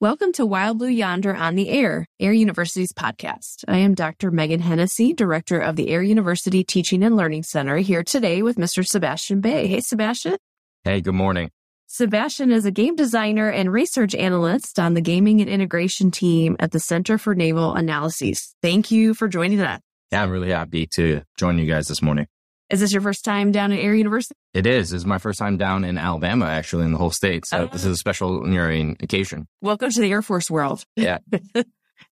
Welcome to Wild Blue Yonder on the Air, Air University's podcast. I am Dr. Megan Hennessy, Director of the Air University Teaching and Learning Center, here today with Mr. Sebastian Bae. Hey, Sebastian. Hey, good morning. Sebastian is a game designer and research analyst on the gaming and integration team at the Center for Naval Analyses. Thank you for joining us. Yeah, I'm really happy to join you guys this morning. Is this your first time down at Air University? It is. This is my first time down in Alabama, actually, in the whole state. So this is a special nearing occasion. Welcome to the Air Force world. Yeah.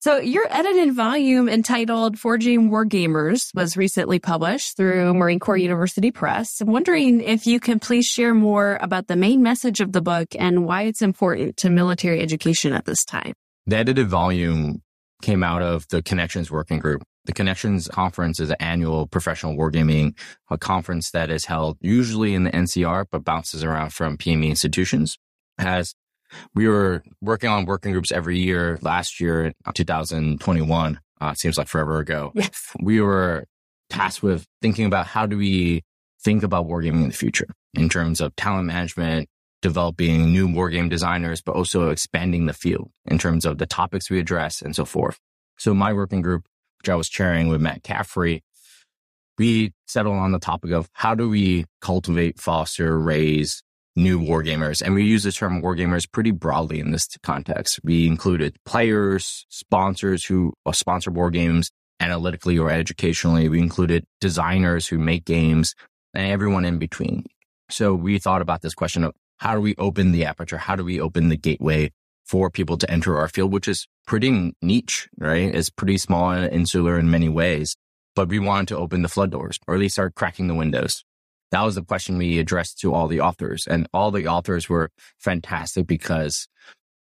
so your edited volume entitled Forging War Gamers was recently published through Marine Corps University Press. I'm wondering if you can please share more about the main message of the book and why it's important to military education at this time. The edited volume came out of the Connections Working Group. The Connections Conference is an annual professional wargaming a conference that is held usually in the NCR, but bounces around from PME institutions. As we were working on working groups every year last year, 2021, uh, seems like forever ago. Yes. We were tasked with thinking about how do we think about wargaming in the future in terms of talent management, developing new wargame designers, but also expanding the field in terms of the topics we address and so forth. So my working group which I was chairing with Matt Caffrey, we settled on the topic of how do we cultivate, foster, raise new wargamers. And we use the term wargamers pretty broadly in this context. We included players, sponsors who uh, sponsor board games analytically or educationally. We included designers who make games and everyone in between. So we thought about this question of how do we open the aperture? How do we open the gateway for people to enter our field, which is pretty niche, right? It's pretty small and insular in many ways, but we wanted to open the flood doors or at least start cracking the windows. That was the question we addressed to all the authors and all the authors were fantastic because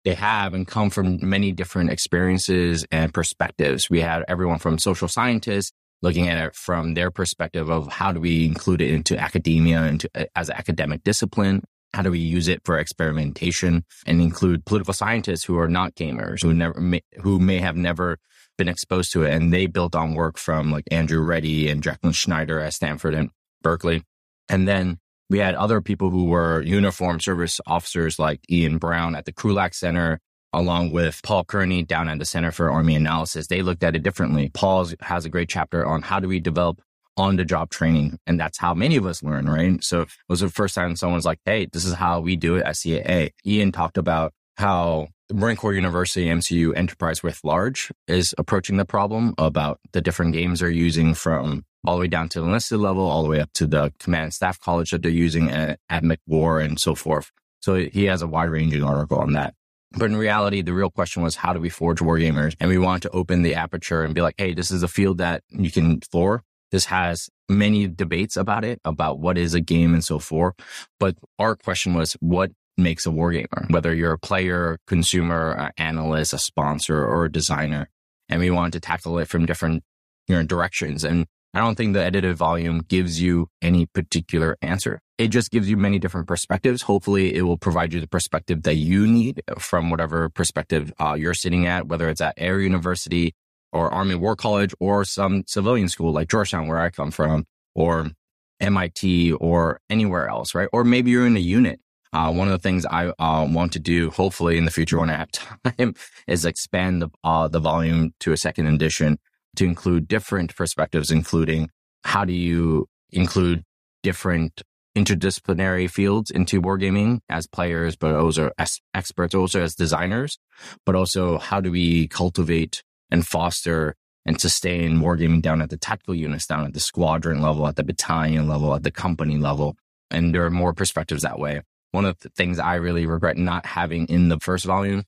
they have and come from many different experiences and perspectives. We had everyone from social scientists looking at it from their perspective of how do we include it into academia into uh, as an academic discipline how do we use it for experimentation and include political scientists who are not gamers, who never, may, who may have never been exposed to it. And they built on work from like Andrew Reddie and Jacquelyn Schneider at Stanford and Berkeley. And then we had other people who were uniformed service officers like Ian Brown at the Krulak Center, along with Paul Kearney down at the Center for Army Analysis. They looked at it differently. Paul has a great chapter on how do we develop on the job training. And that's how many of us learn, right? So it was the first time someone's like, Hey, this is how we do it at CAA. Ian talked about how Marine Corps University MCU Enterprise with Large is approaching the problem about the different games they're using from all the way down to the enlisted level, all the way up to the command and staff college that they're using at, at MCWAR and so forth. So he has a wide ranging article on that. But in reality, the real question was how do we forge wargamers? And we wanted to open the aperture and be like, hey, this is a field that you can floor. This has many debates about it, about what is a game and so forth. But our question was, what makes a wargamer? Whether you're a player, consumer, an analyst, a sponsor, or a designer. And we wanted to tackle it from different you know, directions. And I don't think the edited volume gives you any particular answer. It just gives you many different perspectives. Hopefully, it will provide you the perspective that you need from whatever perspective uh, you're sitting at, whether it's at Air University, or Army War College or some civilian school like Georgetown, where I come from, or MIT or anywhere else, right? Or maybe you're in a unit. Uh, one of the things I uh, want to do, hopefully in the future when I have time, is expand the uh, the volume to a second edition to include different perspectives, including how do you include different interdisciplinary fields into wargaming as players, but also as experts, also as designers, but also how do we cultivate and foster and sustain wargaming down at the tactical units, down at the squadron level, at the battalion level, at the company level. And there are more perspectives that way. One of the things I really regret not having in the first volume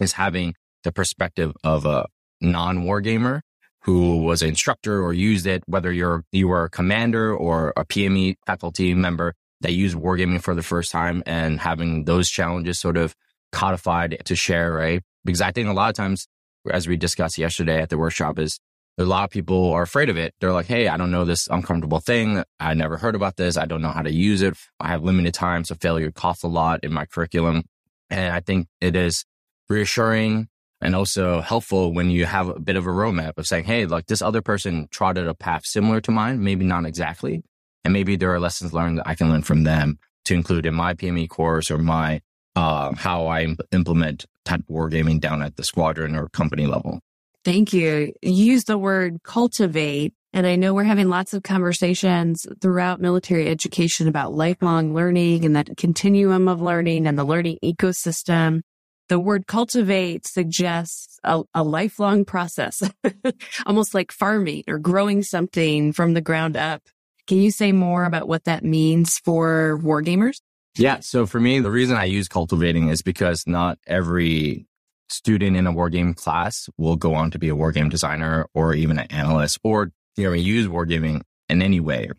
is having the perspective of a non wargamer who was an instructor or used it, whether you're, you were a commander or a PME faculty member that used wargaming for the first time and having those challenges sort of codified to share, right? Because I think a lot of times as we discussed yesterday at the workshop, is a lot of people are afraid of it. They're like, Hey, I don't know this uncomfortable thing. I never heard about this. I don't know how to use it. I have limited time. So failure costs a lot in my curriculum. And I think it is reassuring and also helpful when you have a bit of a roadmap of saying, Hey, like this other person trotted a path similar to mine, maybe not exactly. And maybe there are lessons learned that I can learn from them to include in my PME course or my uh, how I imp- implement type wargaming down at the squadron or company level. Thank you. You use the word cultivate. And I know we're having lots of conversations throughout military education about lifelong learning and that continuum of learning and the learning ecosystem. The word cultivate suggests a, a lifelong process, almost like farming or growing something from the ground up. Can you say more about what that means for wargamers? Yeah. So for me, the reason I use cultivating is because not every student in a wargame class will go on to be a wargame designer or even an analyst or you know use wargaming in any way.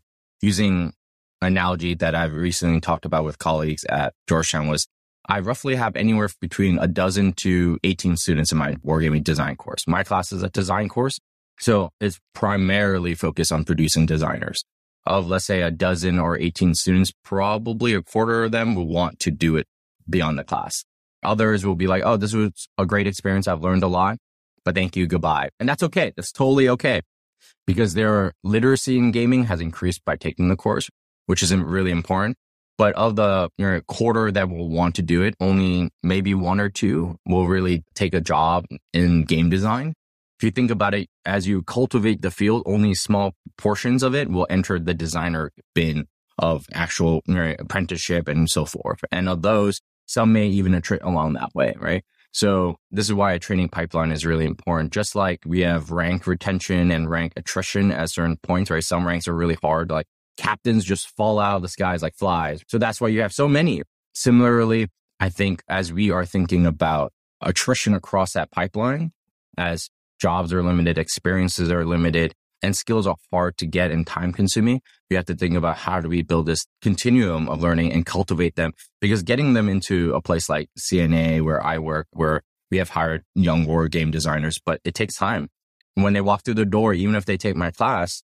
Using analogy that I've recently talked about with colleagues at Georgetown was I roughly have anywhere between a dozen to 18 students in my wargaming design course. My class is a design course. So it's primarily focused on producing designers. Of let's say a dozen or 18 students, probably a quarter of them will want to do it beyond the class. Others will be like, Oh, this was a great experience. I've learned a lot, but thank you. Goodbye. And that's okay. That's totally okay because their literacy in gaming has increased by taking the course, which is really important. But of the you know, quarter that will want to do it, only maybe one or two will really take a job in game design. If you think about it, as you cultivate the field, only small portions of it will enter the designer bin of actual apprenticeship and so forth. And of those, some may even attrit along that way, right? So this is why a training pipeline is really important. Just like we have rank retention and rank attrition at certain points, right? Some ranks are really hard, like captains just fall out of the skies like flies. So that's why you have so many. Similarly, I think as we are thinking about attrition across that pipeline, as jobs are limited, experiences are limited, and skills are hard to get and time consuming, we have to think about how do we build this continuum of learning and cultivate them because getting them into a place like CNA where I work, where we have hired young war game designers, but it takes time. When they walk through the door, even if they take my class,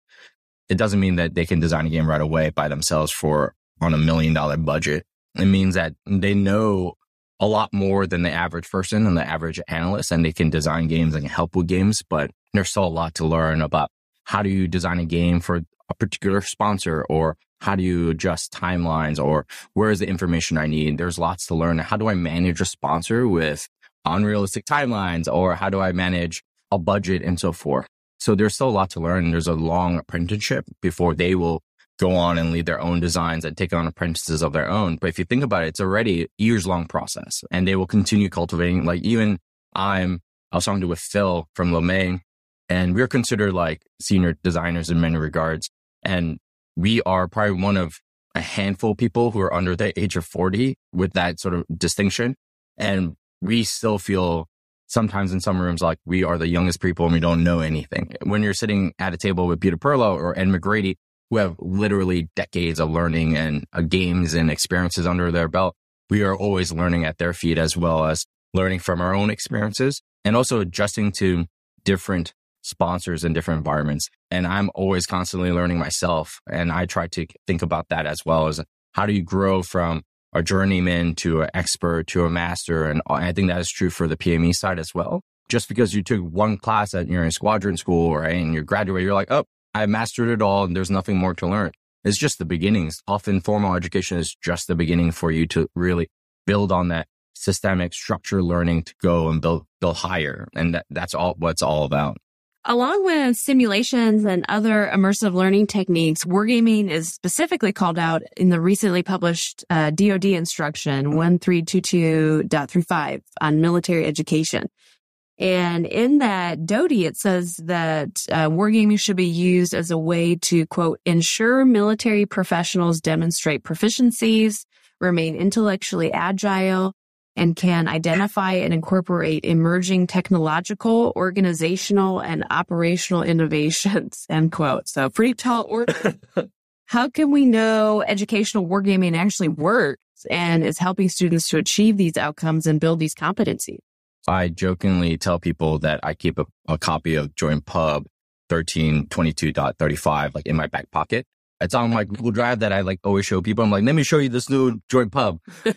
it doesn't mean that they can design a game right away by themselves for on a million dollar budget. It means that they know a lot more than the average person and the average analyst, and they can design games and help with games, but there's still a lot to learn about how do you design a game for a particular sponsor or how do you adjust timelines or where is the information I need? There's lots to learn. How do I manage a sponsor with unrealistic timelines or how do I manage a budget and so forth? So there's still a lot to learn. There's a long apprenticeship before they will go on and lead their own designs and take on apprentices of their own. But if you think about it, it's already a years long process and they will continue cultivating. Like even I'm, I was talking to with Phil from LeMay and we're considered like senior designers in many regards. And we are probably one of a handful of people who are under the age of 40 with that sort of distinction. And we still feel sometimes in some rooms like we are the youngest people and we don't know anything. When you're sitting at a table with Peter Perla or Ed McGrady, who have literally decades of learning and uh, games and experiences under their belt, we are always learning at their feet as well as learning from our own experiences and also adjusting to different sponsors and different environments. And I'm always constantly learning myself. And I try to think about that as well as how do you grow from a journeyman to an expert to a master. And I think that is true for the PME side as well. Just because you took one class at your squadron school, right, and you graduate, you're like, oh, I mastered it all and there's nothing more to learn. It's just the beginnings. Often formal education is just the beginning for you to really build on that systemic structure learning to go and build, build higher. And that, that's all what's all about. Along with simulations and other immersive learning techniques, wargaming is specifically called out in the recently published uh, DoD instruction 1322.35 on military education. And in that DoD, it says that uh, wargaming should be used as a way to, quote, ensure military professionals demonstrate proficiencies, remain intellectually agile, and can identify and incorporate emerging technological, organizational, and operational innovations, end quote. So pretty tall order. How can we know educational wargaming actually works and is helping students to achieve these outcomes and build these competencies? I jokingly tell people that I keep a, a copy of Joint Pub 1322.35 like in my back pocket. It's on my Google Drive that I like always show people. I'm like, let me show you this new Joint Pub.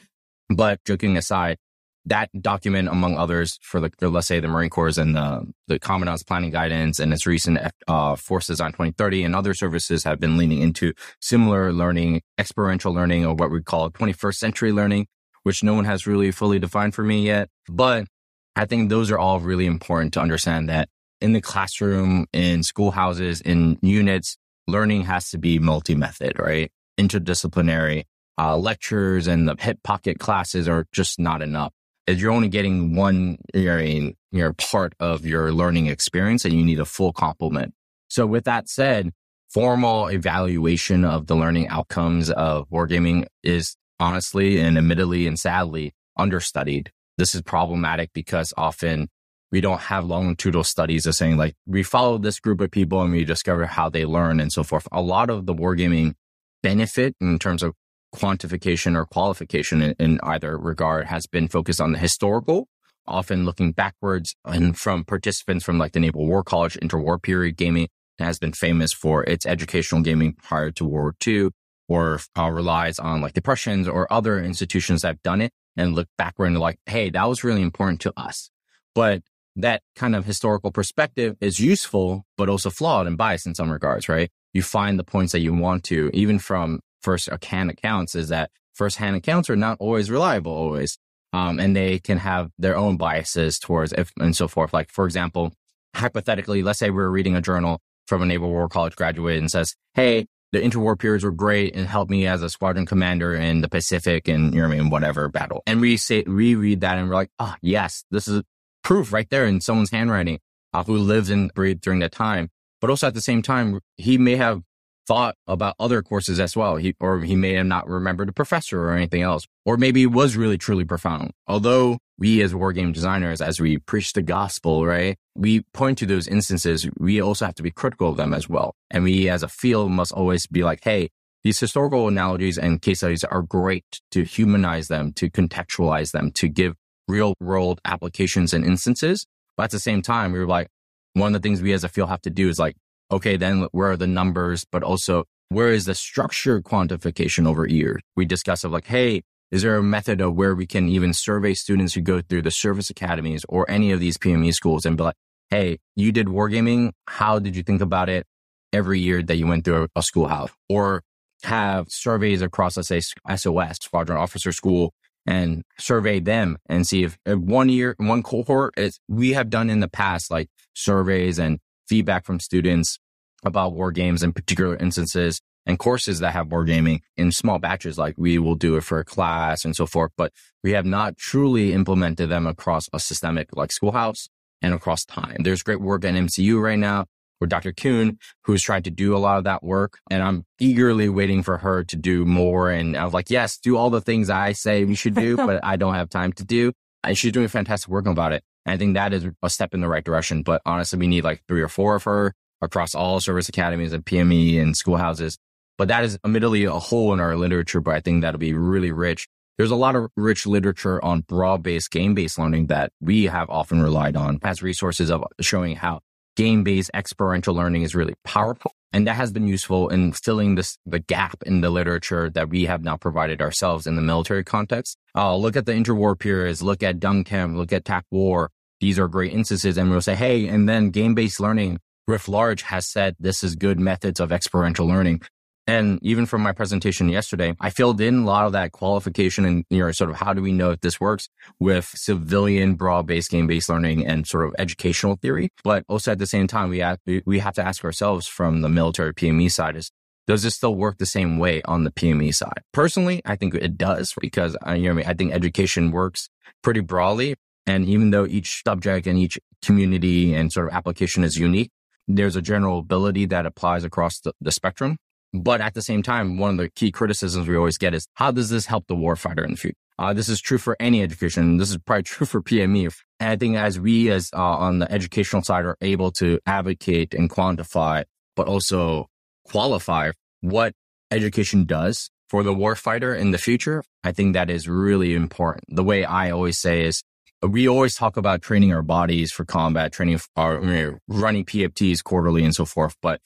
But joking aside, that document, among others, for the, the, let's say the Marine Corps and the, the Commandant's Planning Guidance and its recent uh, Force Design 2030 and other services have been leaning into similar learning, experiential learning, or what we call 21st century learning, which no one has really fully defined for me yet. But I think those are all really important to understand that in the classroom, in schoolhouses, in units, learning has to be multi-method, right? Interdisciplinary. Uh, lectures and the hip pocket classes are just not enough. If you're only getting one, you're, you're part of your learning experience and you need a full complement. So with that said, formal evaluation of the learning outcomes of wargaming is honestly and admittedly and sadly understudied. This is problematic because often we don't have longitudinal studies of saying like we follow this group of people and we discover how they learn and so forth. A lot of the wargaming benefit in terms of quantification or qualification in, in either regard has been focused on the historical, often looking backwards and from participants from like the Naval War College interwar period gaming has been famous for its educational gaming prior to World War II or uh, relies on like the Prussians or other institutions that have done it and look backward and like, hey, that was really important to us. But that kind of historical perspective is useful, but also flawed and biased in some regards, right? You find the points that you want to, even from first hand accounts, is that first hand accounts are not always reliable, always. Um, and they can have their own biases towards if, and so forth. Like, for example, hypothetically, let's say we're reading a journal from a Naval War College graduate and says, Hey, the interwar periods were great and helped me as a squadron commander in the Pacific and you know I mean, whatever battle. And we say, we read that and we're like, oh, yes, this is proof right there in someone's handwriting of who lived and breathed during that time. But also at the same time, he may have thought about other courses as well. He, or he may have not remembered a professor or anything else, or maybe it was really truly profound. Although we as war game designers, as we preach the gospel, right? We point to those instances. We also have to be critical of them as well. And we as a field must always be like, Hey, these historical analogies and case studies are great to humanize them, to contextualize them, to give real world applications and instances. But at the same time, we were like, one of the things we as a field have to do is like, okay, then where are the numbers, but also where is the structured quantification over years? We discuss of like, hey, is there a method of where we can even survey students who go through the service academies or any of these PME schools and be like, hey, you did wargaming. How did you think about it every year that you went through a, schoolhouse? Or have surveys across, let's say, SOS, Squadron Officer School, and survey them and see if, one year, one cohort we have done in the past, like surveys and feedback from students about war games in particular instances and courses that have wargaming in small batches, like we will do it for a class and so forth. But we have not truly implemented them across a systemic like schoolhouse and across time. There's great work at MCU right now with Dr. Kuhn, who's trying to do a lot of that work. And I'm eagerly waiting for her to do more. And I was like, yes, do all the things I say we should do, but I don't have time to do. And she's doing fantastic work about it. And I think that is a step in the right direction. But honestly, we need like three or four of her across all service academies and PME and schoolhouses but that is admittedly a hole in our literature, but I think that'll be really rich. There's a lot of rich literature on broad-based game-based learning that we have often relied on as resources of showing how game-based experiential learning is really powerful. And that has been useful in filling this, the gap in the literature that we have now provided ourselves in the military context. Uh, look at the interwar periods, look at DUNCAM, look at TAC War. These are great instances. And we'll say, Hey, and then game-based learning Rift Large has said this is good methods of experiential learning. And even from my presentation yesterday, I filled in a lot of that qualification and you know, sort of how do we know if this works with civilian broad based game based learning and sort of educational theory. But also at the same time, we have, we have to ask ourselves from the military PME side is, does this still work the same way on the PME side? Personally, I think it does because uh, you know, I think education works pretty broadly. And even though each subject and each community and sort of application is unique, there's a general ability that applies across the, the spectrum. But at the same time, one of the key criticisms we always get is how does this help the warfighter in the future? Uh, this is true for any education. This is probably true for PME. And I think as we, as uh, on the educational side, are able to advocate and quantify, but also qualify what education does for the warfighter in the future, I think that is really important. The way I always say is we always talk about training our bodies for combat, training our running PFTs quarterly and so forth. But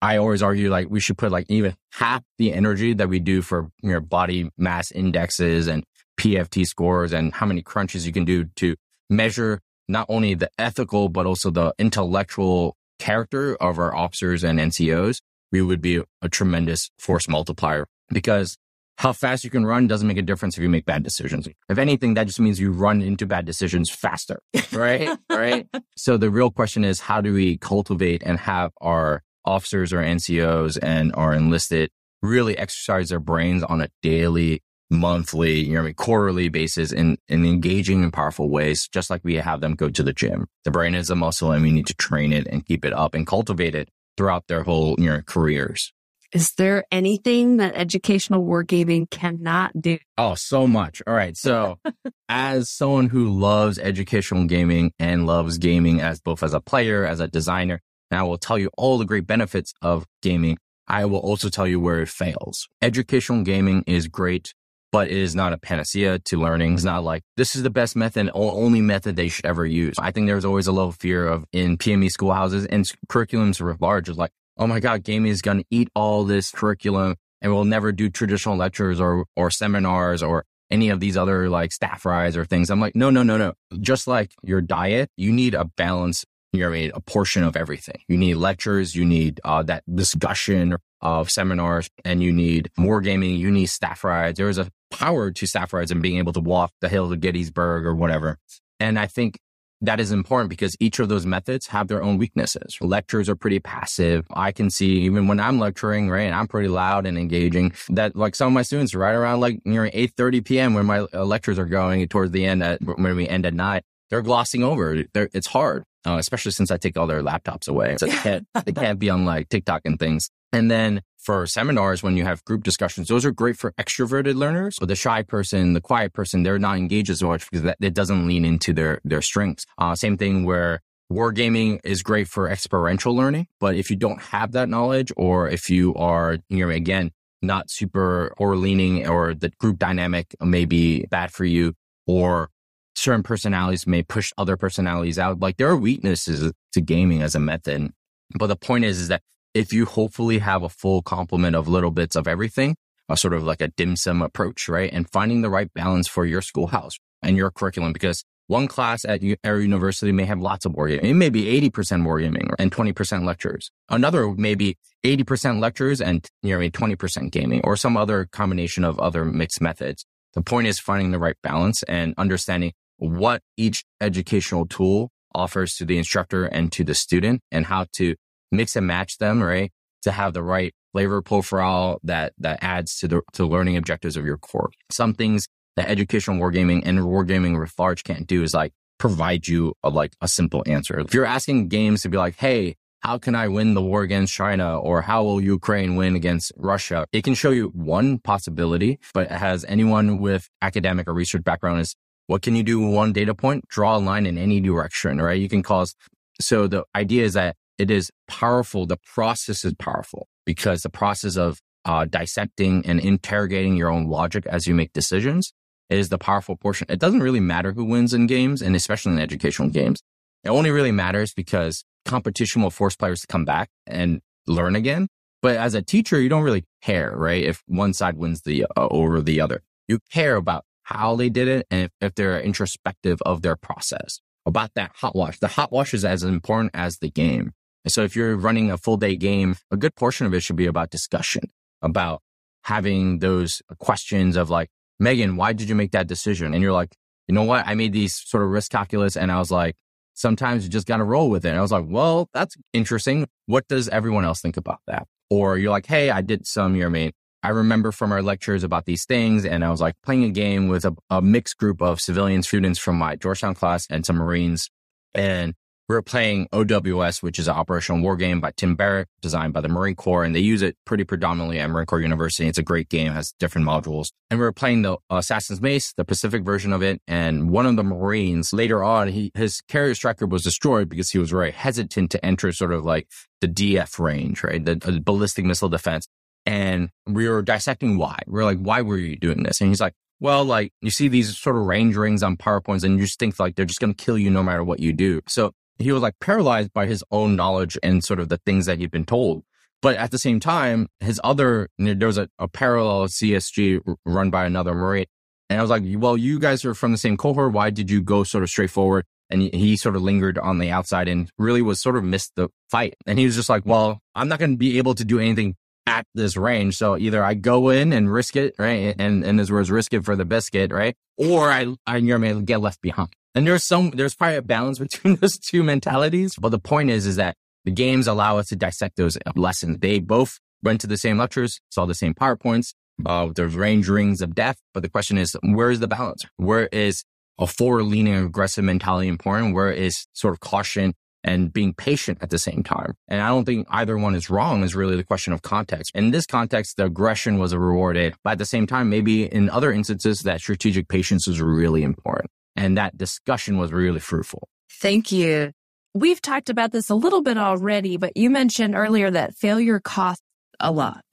I always argue like we should put like even half the energy that we do for your know, body mass indexes and PFT scores and how many crunches you can do to measure not only the ethical, but also the intellectual character of our officers and NCOs. We would be a tremendous force multiplier because how fast you can run doesn't make a difference if you make bad decisions. If anything, that just means you run into bad decisions faster, right? right. So the real question is, how do we cultivate and have our officers or NCOs and our enlisted really exercise their brains on a daily, monthly, you know, I mean, quarterly basis in, in engaging in powerful ways, just like we have them go to the gym. The brain is a muscle and we need to train it and keep it up and cultivate it throughout their whole, you know, careers. Is there anything that educational wargaming cannot do? Oh, so much. All right. So as someone who loves educational gaming and loves gaming as both as a player, as a designer, and I will tell you all the great benefits of gaming. I will also tell you where it fails. Educational gaming is great, but it is not a panacea to learning. It's not like this is the best method, only method they should ever use. I think there's always a little fear of in PME schoolhouses and curriculums at large like, oh my God, gaming is going to eat all this curriculum and we'll never do traditional lectures or, or seminars or any of these other like staff rides or things. I'm like, no, no, no, no. Just like your diet, you need a balance. You know, I mean, a portion of everything. You need lectures. You need uh, that discussion of seminars and you need more gaming. You need staff rides. There is a power to staff rides and being able to walk the hill to Gettysburg or whatever. And I think that is important because each of those methods have their own weaknesses. Lectures are pretty passive. I can see even when I'm lecturing, right, and I'm pretty loud and engaging that like some of my students right around like near 8.30 p.m. when my uh, lectures are going towards the end at, when we end at night, they're glossing over. They're, it's hard, uh, especially since I take all their laptops away. So they can't, they can't be on like TikTok and things. And then for seminars, when you have group discussions, those are great for extroverted learners. But the shy person, the quiet person, they're not engaged as much because that, it doesn't lean into their, their strengths. Uh, same thing where wargaming is great for experiential learning. But if you don't have that knowledge or if you are, you know, again, not super or leaning or the group dynamic may be bad for you or certain personalities may push other personalities out. Like there are weaknesses to gaming as a method. But the point is, is that if you hopefully have a full complement of little bits of everything, a sort of like a dim sum approach, right? And finding the right balance for your schoolhouse and your curriculum, because one class at our university may have lots of wargaming. It may be 80% wargaming and 20% lectures. Another may be 80% lectures and know, 20% gaming or some other combination of other mixed methods. The point is finding the right balance and understanding what each educational tool offers to the instructor and to the student and how to mix and match them, right? To have the right flavor profile that, that adds to the, to learning objectives of your core. Some things that educational wargaming and wargaming with large can't do is like provide you a, like a simple answer. If you're asking games to be like, Hey, how can I win the war against China or how will Ukraine win against Russia? It can show you one possibility, but has anyone with academic or research background is what can you do with one data point? Draw a line in any direction, right? You can cause. So the idea is that it is powerful. The process is powerful because the process of uh, dissecting and interrogating your own logic as you make decisions is the powerful portion. It doesn't really matter who wins in games and especially in educational games. It only really matters because competition will force players to come back and learn again. But as a teacher, you don't really care, right? If one side wins the uh, over the other, you care about how they did it and if, if they're introspective of their process about that hot wash. The hot wash is as important as the game. And so if you're running a full day game, a good portion of it should be about discussion, about having those questions of like, Megan, why did you make that decision? And you're like, you know what? I made these sort of risk calculus and I was like, sometimes you just got to roll with it. And I was like, well, that's interesting. What does everyone else think about that? Or you're like, hey, I did some, your mate. I remember from our lectures about these things. And I was like playing a game with a, a mixed group of civilian students from my Georgetown class and some Marines. And we were playing OWS, which is an operational war game by Tim Barrett, designed by the Marine Corps, and they use it pretty predominantly at Marine Corps University. It's a great game, has different modules. And we were playing the Assassin's Mace, the Pacific version of it. And one of the Marines later on, he, his carrier striker was destroyed because he was very hesitant to enter sort of like the DF range, right? The, the ballistic missile defense. And we were dissecting why. We are like, why were you doing this? And he's like, well, like you see these sort of range rings on PowerPoints and you just think like they're just going to kill you no matter what you do. So he was like paralyzed by his own knowledge and sort of the things that he'd been told. But at the same time, his other, there was a, a parallel CSG run by another Marine. And I was like, well, you guys are from the same cohort. Why did you go sort of straightforward? And he sort of lingered on the outside and really was sort of missed the fight. And he was just like, well, I'm not going to be able to do anything at this range. So either I go in and risk it, right? And, and this was risk it for the biscuit, right? Or I, I know, get left behind. And there's some, there's probably a balance between those two mentalities. But the point is, is that the games allow us to dissect those lessons. They both went to the same lectures, saw the same PowerPoints, uh, the range rings of death. But the question is, where is the balance? Where is a forward leaning aggressive mentality important? Where is sort of caution and being patient at the same time. And I don't think either one is wrong is really the question of context. In this context, the aggression was rewarded, but at the same time, maybe in other instances that strategic patience was really important. And that discussion was really fruitful. Thank you. We've talked about this a little bit already, but you mentioned earlier that failure costs a lot.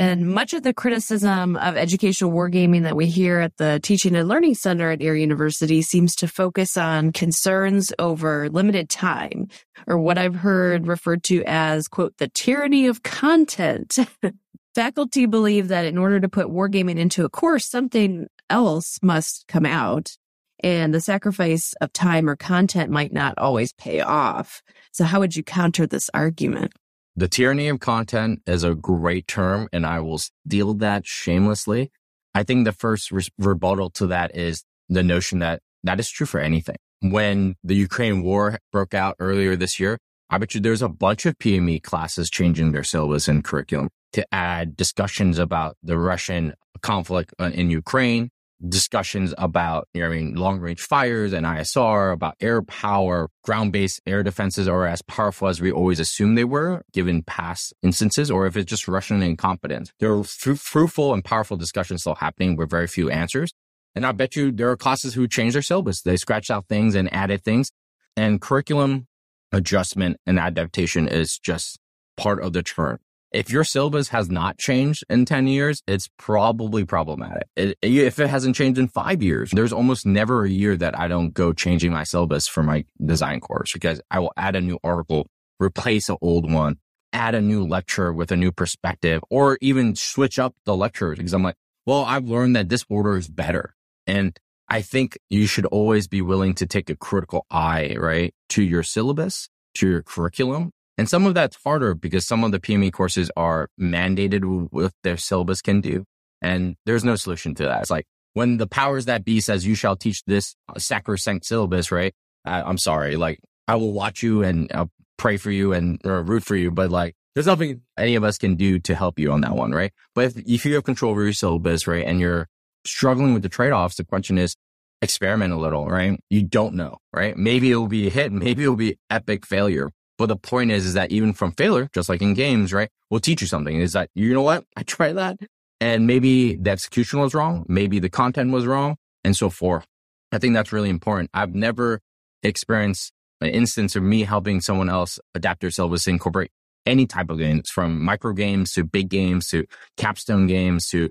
And much of the criticism of educational wargaming that we hear at the Teaching and Learning Center at Air University seems to focus on concerns over limited time, or what I've heard referred to as, quote, the tyranny of content. Faculty believe that in order to put wargaming into a course, something else must come out. And the sacrifice of time or content might not always pay off. So, how would you counter this argument? The tyranny of content is a great term, and I will steal that shamelessly. I think the first re- rebuttal to that is the notion that that is true for anything. When the Ukraine war broke out earlier this year, I bet you there's a bunch of PME classes changing their syllabus and curriculum to add discussions about the Russian conflict uh, in Ukraine, discussions about, you know, I mean, long range fires and ISR, about air power, ground based air defenses are as powerful as we always assume they were, given past instances, or if it's just Russian incompetence. There are fr- fruitful and powerful discussions still happening with very few answers. And I bet you there are classes who changed their syllabus. They scratched out things and added things. And curriculum adjustment and adaptation is just part of the churn if your syllabus has not changed in 10 years, it's probably problematic. It, if it hasn't changed in five years, there's almost never a year that I don't go changing my syllabus for my design course because I will add a new article, replace an old one, add a new lecture with a new perspective, or even switch up the lectures because I'm like, well, I've learned that this order is better. And I think you should always be willing to take a critical eye, right, to your syllabus, to your curriculum, and some of that's harder because some of the PME courses are mandated with their syllabus can do. And there's no solution to that. It's like when the powers that be says you shall teach this uh, sacrosanct syllabus, right? I, am sorry. Like I will watch you and I'll pray for you and root for you, but like there's nothing any of us can do to help you on that one, right? But if, if you have control over your syllabus, right, and you're struggling with the trade-offs, the question is experiment a little, right? You don't know, right? Maybe it will be a hit. Maybe it will be epic failure. But the point is, is that even from failure, just like in games, right, will teach you something. Is that, you know what? I tried that and maybe the execution was wrong. Maybe the content was wrong and so forth. I think that's really important. I've never experienced an instance of me helping someone else adapt their syllabus incorporate any type of games from micro games to big games to capstone games to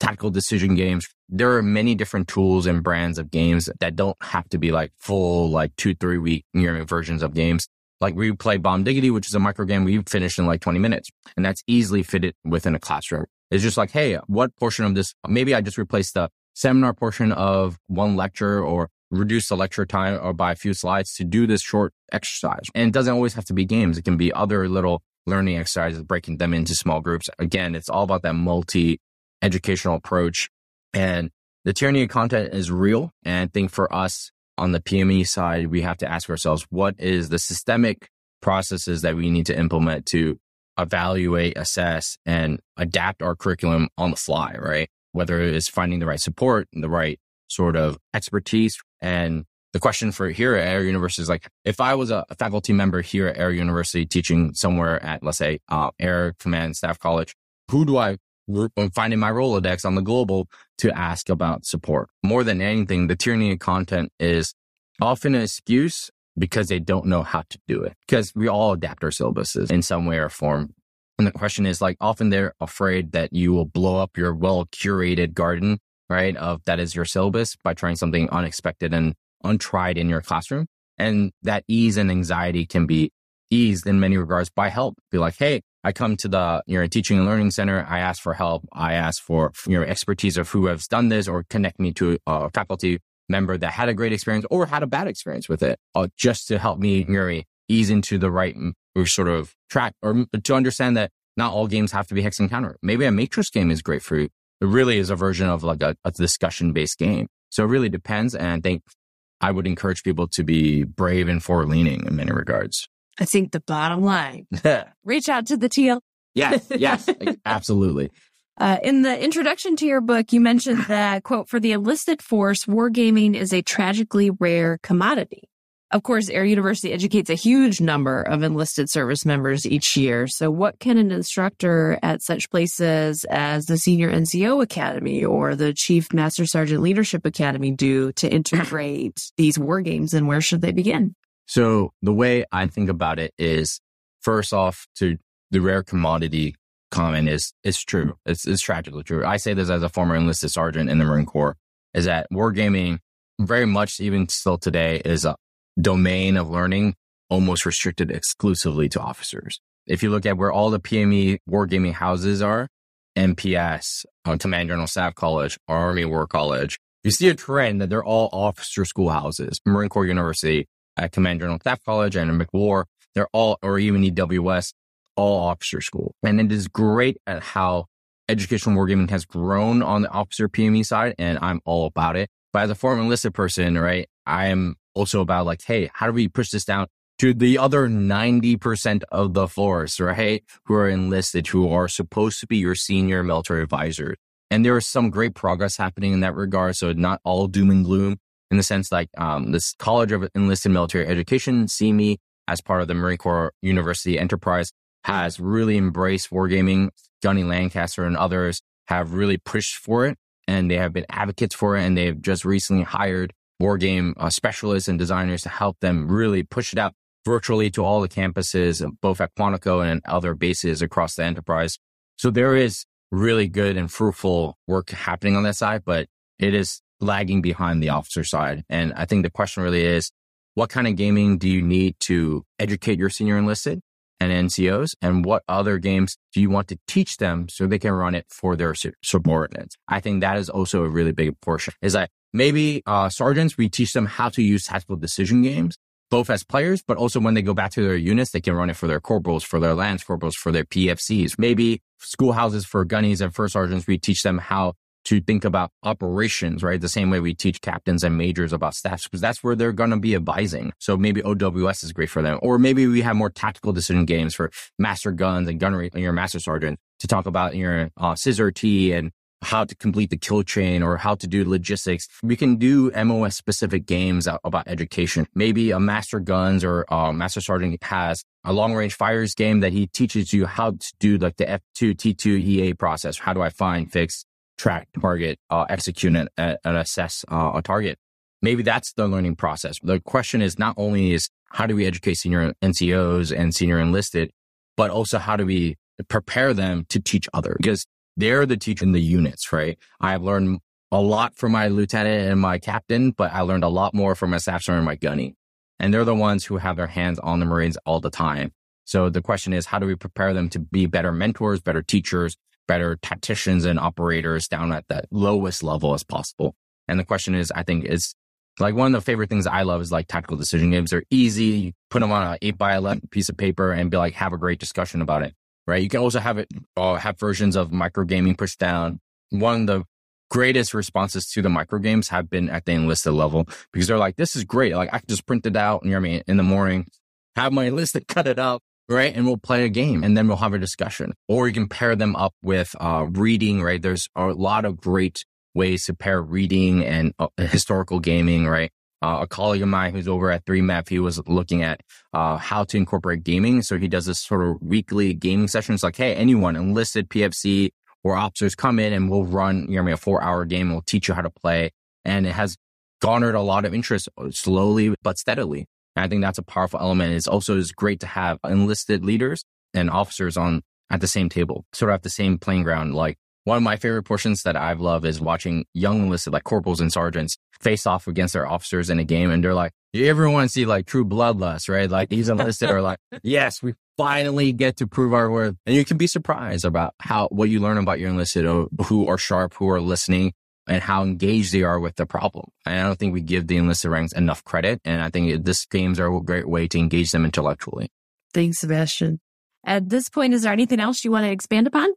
tactical decision games. There are many different tools and brands of games that don't have to be like full, like two, three week versions of games. Like we play Bomb Diggity, which is a micro game we finished in like 20 minutes. And that's easily fitted within a classroom. It's just like, hey, what portion of this, maybe I just replace the seminar portion of one lecture or reduce the lecture time or by a few slides to do this short exercise. And it doesn't always have to be games. It can be other little learning exercises, breaking them into small groups. Again, it's all about that multi educational approach. And the tyranny of content is real. And I think for us, on the PME side, we have to ask ourselves what is the systemic processes that we need to implement to evaluate, assess, and adapt our curriculum on the fly, right? Whether it's finding the right support, the right sort of expertise. And the question for here at Air University is like, if I was a faculty member here at Air University teaching somewhere at, let's say, uh, Air Command Staff College, who do I finding my Rolodex on the global to ask about support. More than anything, the tyranny of content is often an excuse because they don't know how to do it. Because we all adapt our syllabuses in some way or form. And the question is like, often they're afraid that you will blow up your well curated garden, right? Of that is your syllabus by trying something unexpected and untried in your classroom. And that ease and anxiety can be eased in many regards by help. Be like, Hey, I come to the you know teaching and learning center. I ask for help. I ask for you know expertise of who has done this, or connect me to a faculty member that had a great experience or had a bad experience with it, uh, just to help me you know, ease into the right sort of track, or to understand that not all games have to be hex and counter. Maybe a matrix game is great for you. It really is a version of like a, a discussion based game. So it really depends. And I think I would encourage people to be brave and forward leaning in many regards. I think the bottom line, reach out to the TL. yes, yes, absolutely. Uh, in the introduction to your book, you mentioned that quote, for the enlisted force, wargaming is a tragically rare commodity. Of course, Air University educates a huge number of enlisted service members each year. So what can an instructor at such places as the Senior NCO Academy or the Chief Master Sergeant Leadership Academy do to integrate these war games and where should they begin? So the way I think about it is first off to the rare commodity comment is it's true. It's, it's tragically true. I say this as a former enlisted sergeant in the Marine Corps is that wargaming very much even still today is a domain of learning almost restricted exclusively to officers. If you look at where all the PME wargaming houses are, NPS, uh, Command General Staff College, Army War College, you see a trend that they're all officer schoolhouses. Marine Corps University at Command General Staff College and MCWAR, they're all, or even EWS, all officer school. And it is great at how educational wargaming has grown on the officer PME side, and I'm all about it. But as a former enlisted person, right, I am also about like, hey, how do we push this down to the other 90% of the force, right? Who are enlisted, who are supposed to be your senior military advisors. And there is some great progress happening in that regard. So not all doom and gloom in the sense like, um, this College of Enlisted Military Education, CME, as part of the Marine Corps University Enterprise has really embraced wargaming. Gunny Lancaster and others have really pushed for it and they have been advocates for it. And they've just recently hired wargame uh, specialists and designers to help them really push it out virtually to all the campuses, both at Quantico and other bases across the enterprise. So there is really good and fruitful work happening on that side, but it is lagging behind the officer side. And I think the question really is, what kind of gaming do you need to educate your senior enlisted and NCOs? And what other games do you want to teach them so they can run it for their subordinates? I think that is also a really big portion is that maybe uh, sergeants, we teach them how to use tactical decision games, both as players, but also when they go back to their units, they can run it for their corporals, for their lance corporals, for their PFCs. Maybe schoolhouses for gunnies and first sergeants, we teach them how to think about operations, right? The same way we teach captains and majors about staffs, because that's where they're going to be advising. So maybe OWS is great for them. Or maybe we have more tactical decision games for master guns and gunnery, and your master sergeant to talk about your uh, scissor T and how to complete the kill chain or how to do logistics. We can do MOS specific games about education. Maybe a master guns or a master sergeant has a long range fires game that he teaches you how to do like the F2 T2 EA process. How do I find, fix, track, target, uh, execute and, and assess uh, a target? Maybe that's the learning process. The question is not only is how do we educate senior NCOs and senior enlisted, but also how do we prepare them to teach others? Because they're the teacher in the units, right? I've learned a lot from my lieutenant and my captain, but I learned a lot more from my staff sergeant and my gunny. And they're the ones who have their hands on the Marines all the time. So the question is, how do we prepare them to be better mentors, better teachers, better tacticians and operators down at that lowest level as possible? And the question is, I think is like one of the favorite things I love is like tactical decision games. They're easy. You put them on an eight by 11 piece of paper and be like, have a great discussion about it right? You can also have it, uh, have versions of micro gaming pushed down. One of the greatest responses to the micro games have been at the enlisted level because they're like, this is great. Like I can just print it out, you know what I mean, in the morning, have my enlisted cut it up, right? And we'll play a game and then we'll have a discussion. Or you can pair them up with uh, reading, right? There's a lot of great ways to pair reading and uh, historical gaming, right? Uh, a colleague of mine who's over at 3MEF, he was looking at uh, how to incorporate gaming. So he does this sort of weekly gaming session. It's like, hey, anyone enlisted PFC or officers come in and we'll run you know, a four hour game. We'll teach you how to play. And it has garnered a lot of interest slowly but steadily. And I think that's a powerful element. It's also is great to have enlisted leaders and officers on at the same table, sort of at the same playing ground. Like one of my favorite portions that I've loved is watching young enlisted like corporals and sergeants face off against their officers in a game. And they're like, you ever want to see like true bloodlust, right? Like these enlisted are like, yes, we finally get to prove our worth. And you can be surprised about how, what you learn about your enlisted uh, who are sharp, who are listening and how engaged they are with the problem. And I don't think we give the enlisted ranks enough credit. And I think this games are a great way to engage them intellectually. Thanks, Sebastian. At this point, is there anything else you want to expand upon?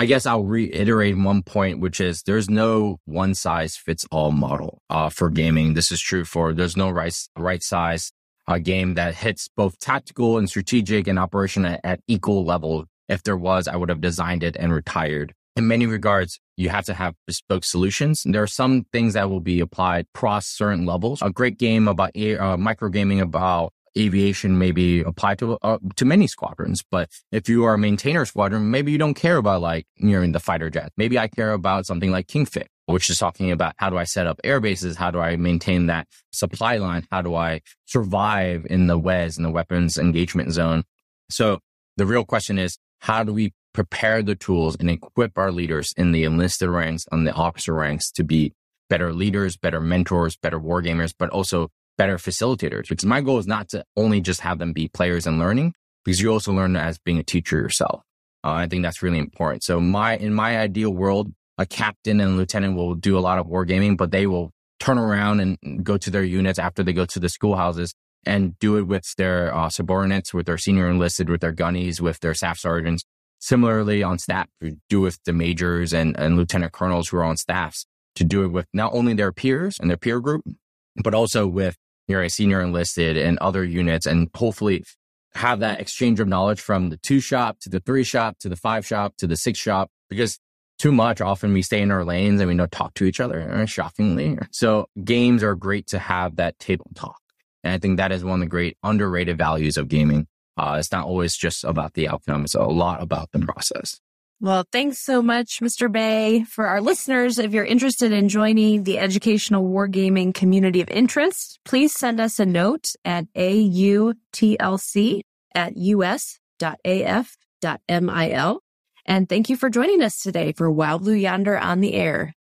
I guess I'll reiterate one point, which is there's no one size fits all model uh, for gaming. This is true for there's no right, right size uh, game that hits both tactical and strategic and operation at, at equal level. If there was, I would have designed it and retired. In many regards, you have to have bespoke solutions. There are some things that will be applied across certain levels. A great game about uh, micro gaming about aviation may be applied to uh, to many squadrons. But if you are a maintainer squadron, maybe you don't care about like you're in the fighter jet. Maybe I care about something like Kingfish, which is talking about how do I set up air bases? How do I maintain that supply line? How do I survive in the WEZ in the weapons engagement zone? So the real question is, how do we prepare the tools and equip our leaders in the enlisted ranks and the officer ranks to be better leaders, better mentors, better wargamers, but also better facilitators because my goal is not to only just have them be players and learning because you also learn as being a teacher yourself. Uh, I think that's really important. So my, in my ideal world, a captain and lieutenant will do a lot of wargaming, but they will turn around and go to their units after they go to the schoolhouses and do it with their uh, subordinates, with their senior enlisted, with their gunnies, with their staff sergeants. Similarly on staff, do with the majors and, and lieutenant colonels who are on staffs to do it with not only their peers and their peer group, but also with you're a senior enlisted and other units and hopefully have that exchange of knowledge from the two shop to the three shop to the five shop to the six shop because too much often we stay in our lanes and we don't talk to each other shockingly. So games are great to have that table talk. And i think that is one of the great underrated values of gaming uh, it's not always just about the outcome it's a lot about the process well, thanks so much, Mr. Bae. For our listeners, if you're interested in joining the educational wargaming community of interest, please send us a note at autlc at us.af.mil. And thank you for joining us today for Wild Blue Yonder on the air.